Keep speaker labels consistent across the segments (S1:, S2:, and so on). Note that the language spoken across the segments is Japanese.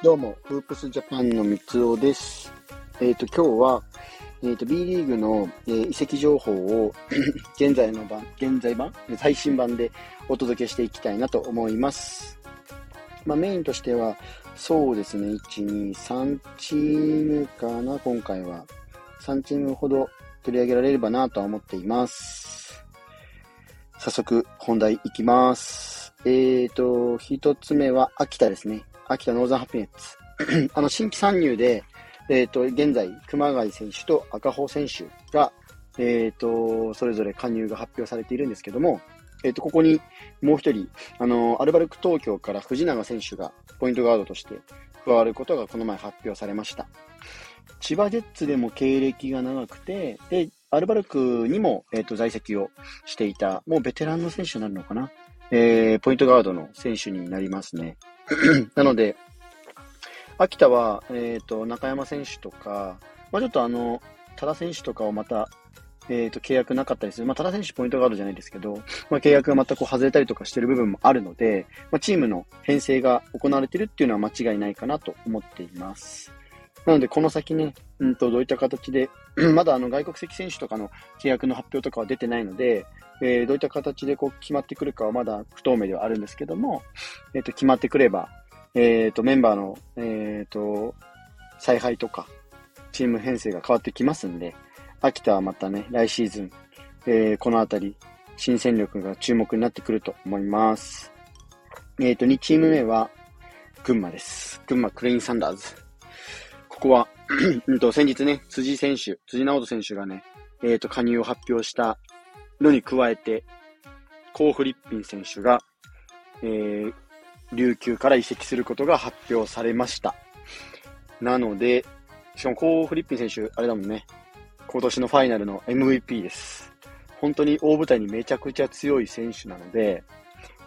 S1: どうも、フープスジャパンの三つおです。えっ、ー、と、今日は、えっ、ー、と、B リーグの、えー、移籍情報を 現在の版、現在版？最新版でお届けしていきたいなと思います。まあ、メインとしては、そうですね、1、2、3チームかな、今回は。3チームほど取り上げられればなとは思っています。早速、本題いきます。えっ、ー、と、一つ目は秋田ですね。秋田ノーザンハピネッツ。あの、新規参入で、えっ、ー、と、現在、熊谷選手と赤穂選手が、えっ、ー、と、それぞれ加入が発表されているんですけども、えっ、ー、と、ここにもう一人、あの、アルバルク東京から藤永選手がポイントガードとして加わることがこの前発表されました。千葉ジェッツでも経歴が長くて、で、アルバルクにも、えっ、と、在籍をしていた、もうベテランの選手になるのかな？えー、ポイントガードの選手になりますね。なので、秋田は、えっ、ー、と、中山選手とか、まあ、ちょっとあの、多田選手とかをまた、えっ、ー、と、契約なかったりする。まあ、多田選手ポイントガードじゃないですけど、まあ、契約がまたこう外れたりとかしてる部分もあるので、まあ、チームの編成が行われてるっていうのは間違いないかなと思っています。なので、この先ね、うんと、どういった形で、まだあの外国籍選手とかの契約の発表とかは出てないので、えー、どういった形でこう決まってくるかはまだ不透明ではあるんですけども、えっ、ー、と、決まってくれば、えっ、ー、と、メンバーの、えっ、と、采配とか、チーム編成が変わってきますんで、秋田はまたね、来シーズン、えこのあたり、新戦力が注目になってくると思います。えっ、と、2チーム目は、群馬です。群馬クレインサンダーズ。ここはうんと、先日ね、辻選手、辻直人選手がね、えっ、と、加入を発表したのに加えて、コー・フリッピン選手が、えー、琉球から移籍することが発表されました。なので、しかもコー・フリッピン選手、あれだもんね、今年のファイナルの MVP です。本当に大舞台にめちゃくちゃ強い選手なので、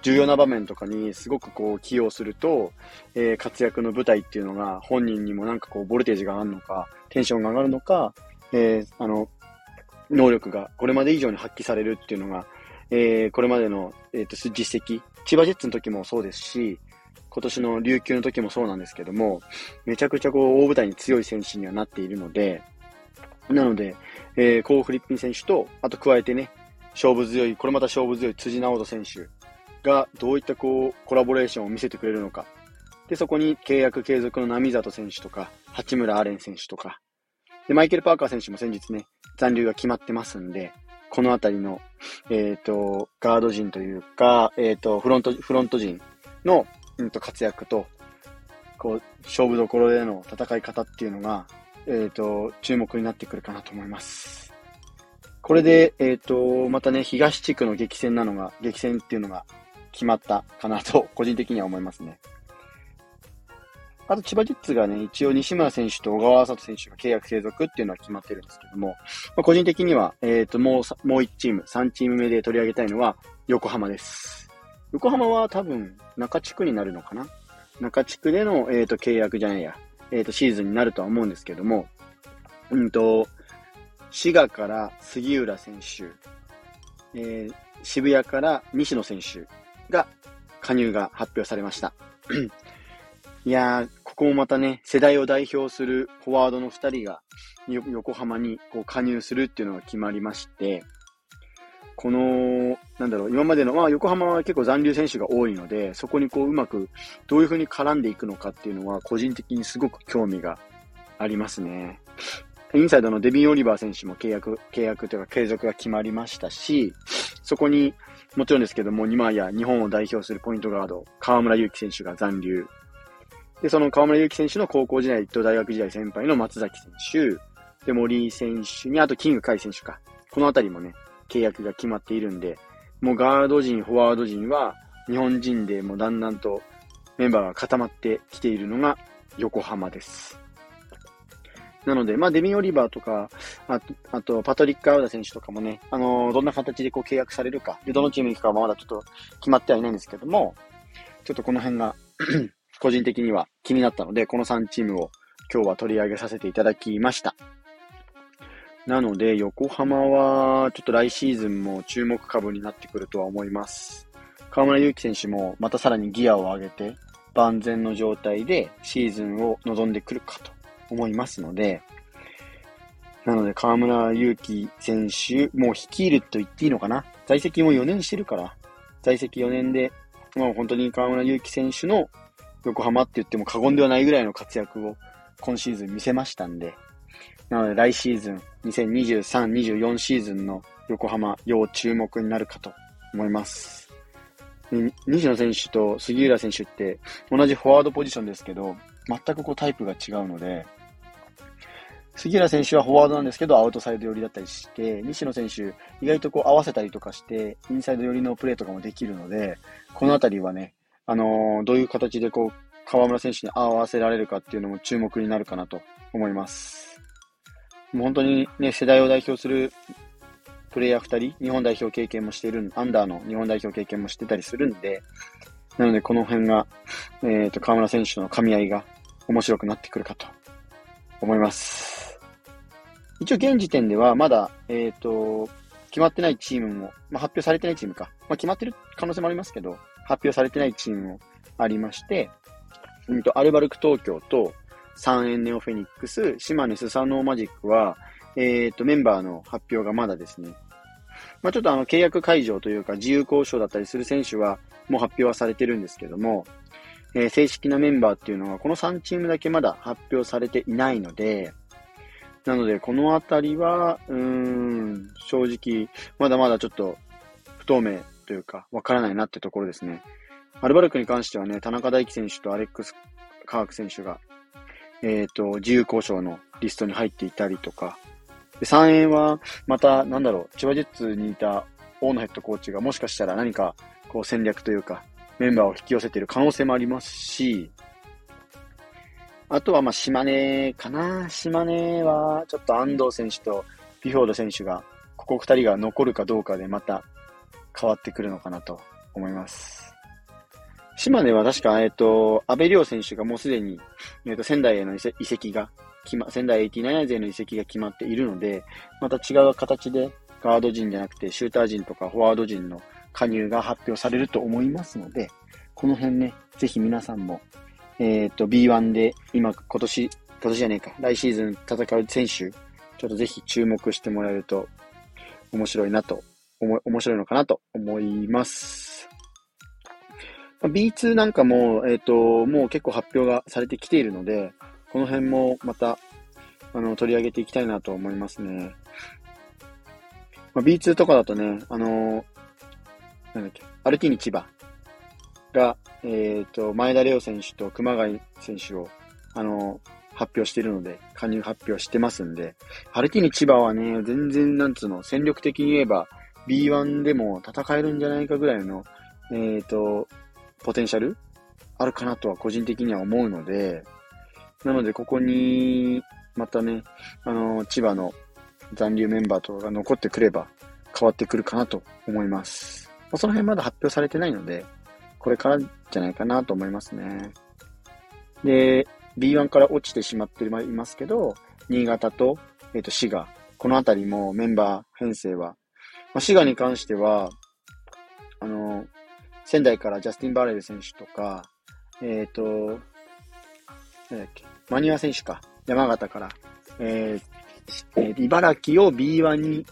S1: 重要な場面とかにすごくこう起用すると、えー、活躍の舞台っていうのが本人にもなんかこうボルテージが上がるのか、テンションが上がるのか、えー、あの、能力がこれまで以上に発揮されるっていうのが、えー、これまでの、えーと、実績、千葉ジェッツの時もそうですし、今年の琉球の時もそうなんですけども、めちゃくちゃこう大舞台に強い選手にはなっているので、なので、えー、コー・フリッピン選手と、あと加えてね、勝負強い、これまた勝負強い辻直人選手がどういったこうコラボレーションを見せてくれるのか。で、そこに契約継続の並里選手とか、八村アレン選手とか、で、マイケル・パーカー選手も先日ね、残留が決まってますんで、このあたりの、えっ、ー、と、ガード陣というか、えっ、ー、と、フロント、フロント陣の、うんと、活躍と、こう、勝負どころでの戦い方っていうのが、えっ、ー、と、注目になってくるかなと思います。これで、えっ、と、またね、東地区の激戦なのが、激戦っていうのが決まったかなと、個人的には思いますね。あと、千葉ジェッツがね、一応西村選手と小川麻人選手が契約継続っていうのは決まってるんですけども、まあ、個人的には、えっ、ー、と、もう、もう1チーム、3チーム目で取り上げたいのは、横浜です。横浜は多分、中地区になるのかな？中地区での、えっ、ー、と、契約じゃないや、えっ、ー、と、シーズンになるとは思うんですけども、うんと、滋賀から杉浦選手、えー、渋谷から西野選手が加入が発表されました。いやー、こもまたね、世代を代表するフォワードの2人が横浜にこう加入するっていうのが決まりまして、この、なんだろう、今までの、まあ横浜は結構残留選手が多いので、そこにこううまくどういう風に絡んでいくのかっていうのは個人的にすごく興味がありますね。インサイドのデビン・オリバー選手も契約、契約というか継続が決まりましたし、そこにもちろんですけども、今や日本を代表するポイントガード、河村勇輝選手が残留。で、その河村勇輝選手の高校時代と大学時代先輩の松崎選手、で、森選手に、あとキング海選手か。このあたりもね、契約が決まっているんで、もうガード陣、フォワード陣は、日本人でもうだんだんとメンバーが固まってきているのが横浜です。なので、まあ、デミオリバーとか、あと、あとパトリック・アウダ選手とかもね、あのー、どんな形でこう契約されるか、で、どのチームに行くかはまだちょっと決まってはいないんですけども、ちょっとこの辺が個人的には気になったので、この3チームを今日は取り上げさせていただきました。なので、横浜は、ちょっと来シーズンも注目株になってくるとは思います。河村勇輝選手もまたさらにギアを上げて、万全の状態でシーズンを望んでくるかと思いますので、なので、河村勇輝選手、もう率いると言っていいのかな？在籍も4年してるから、在籍4年で、もう本当に河村勇輝選手の横浜って言っても過言ではないぐらいの活躍を今シーズン見せましたんで、なので来シーズン、2023、24シーズンの横浜、要注目になるかと思います。西野選手と杉浦選手って同じフォワードポジションですけど、全くこうタイプが違うので、杉浦選手はフォワードなんですけど、アウトサイド寄りだったりして、西野選手、意外とこう合わせたりとかして、インサイド寄りのプレーとかもできるので、このあたりはね、あのー、どういう形でこう、河村選手に合わせられるかっていうのも注目になるかなと思います。もう本当にね、世代を代表するプレイヤー2人、日本代表経験もしている、アンダーの日本代表経験もしてたりするんで、なのでこの辺が、えっ、ー、と、河村選手の噛み合いが面白くなってくるかと思います。一応現時点ではまだ、えっ、ー、と、決まってないチームも、まあ、発表されてないチームか。まあ、決まってる可能性もありますけど、発表されてないチームもありまして、うんと、アルバルク東京と、サンエンネオフェニックス、島根スサノーマジックは、えっ、ー、と、メンバーの発表がまだですね、まあ、ちょっとあの、契約解除というか、自由交渉だったりする選手は、もう発表はされてるんですけども、えー、正式なメンバーっていうのは、この3チームだけまだ発表されていないので、なので、このあたりは、うーん、正直、まだまだちょっと不透明というか、わからないなってところですね。アルバルクに関してはね、田中大輝選手とアレックス・カーク選手が、えっ、ー、と、自由交渉のリストに入っていたりとか、で3円は、また、なんだろう、千葉ジェッツにいた大野ヘッドコーチがもしかしたら何か、こう戦略というか、メンバーを引き寄せている可能性もありますし、あとは、ま、島根かな。島根は、ちょっと安藤選手とビフォード選手が、ここ二人が残るかどうかでまた変わってくるのかなと思います。島根は確か、えっ、ー、と、安倍亮選手がもうすでに、えっ、ー、と、仙台への移籍が決ま、仙台 89ers への移籍が決まっているので、また違う形でガード陣じゃなくて、シューター陣とかフォワード陣の加入が発表されると思いますので、この辺ね、ぜひ皆さんもえっ、ー、と、B1 で今、今年、今年じゃねえか、来シーズン戦う選手、ちょっとぜひ注目してもらえると面白いなと、面白いのかなと思います。B2 なんかも、えっ、ー、と、もう結構発表がされてきているので、この辺もまた、あの、取り上げていきたいなと思いますね。まあ、B2 とかだとね、あのー、なんだっけ、アルティニ千葉が、えっ、ー、と、前田レオ選手と熊谷選手を、あの、発表しているので、加入発表してますんで、ハルティニ千葉はね、全然、なんつうの、戦力的に言えば、B1 でも戦えるんじゃないかぐらいの、えっ、ー、と、ポテンシャルあるかなとは個人的には思うので、なので、ここに、またね、あの、千葉の残留メンバーとかが残ってくれば変わってくるかなと思います。その辺まだ発表されてないので、これからじゃないかなと思いますね。で、B1 から落ちてしまっていますけど、新潟と、えっ、ー、と、滋賀、このあたりもメンバー編成は、まあ、滋賀に関しては、あの、仙台からジャスティン・バレル選手とか、えっ、ー、と、なんだっけ、マニュア選手か、山形から、えー、えー、茨城を B1 に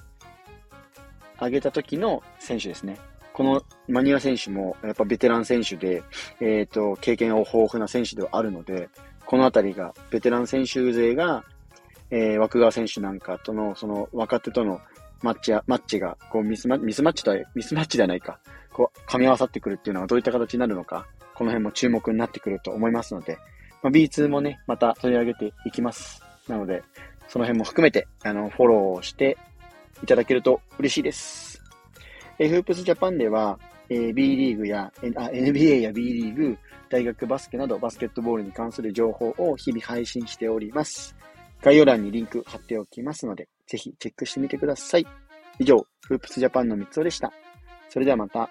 S1: 上げた時の選手ですね。このマニア選手もやっぱベテラン選手で、えっ、ー、と、経験を豊富な選手ではあるので、このあたりが、ベテラン選手勢が、えー、枠川選手なんかとの、その若手とのマッチや、マッチが、こうミスマミスマッチとは、ミスマッチではないか、こう、噛み合わさってくるっていうのはどういった形になるのか、この辺も注目になってくると思いますので、まあ、B2 もね、また取り上げていきます。なので、その辺も含めて、あの、フォローしていただけると嬉しいです。えフープスジャパンでは、えー、B リーグや、あ、NBA や B リーグ、大学バスケなどバスケットボールに関する情報を日々配信しております。概要欄にリンク貼っておきますので、ぜひチェックしてみてください。以上、フープスジャパンの三つでした。それではまた。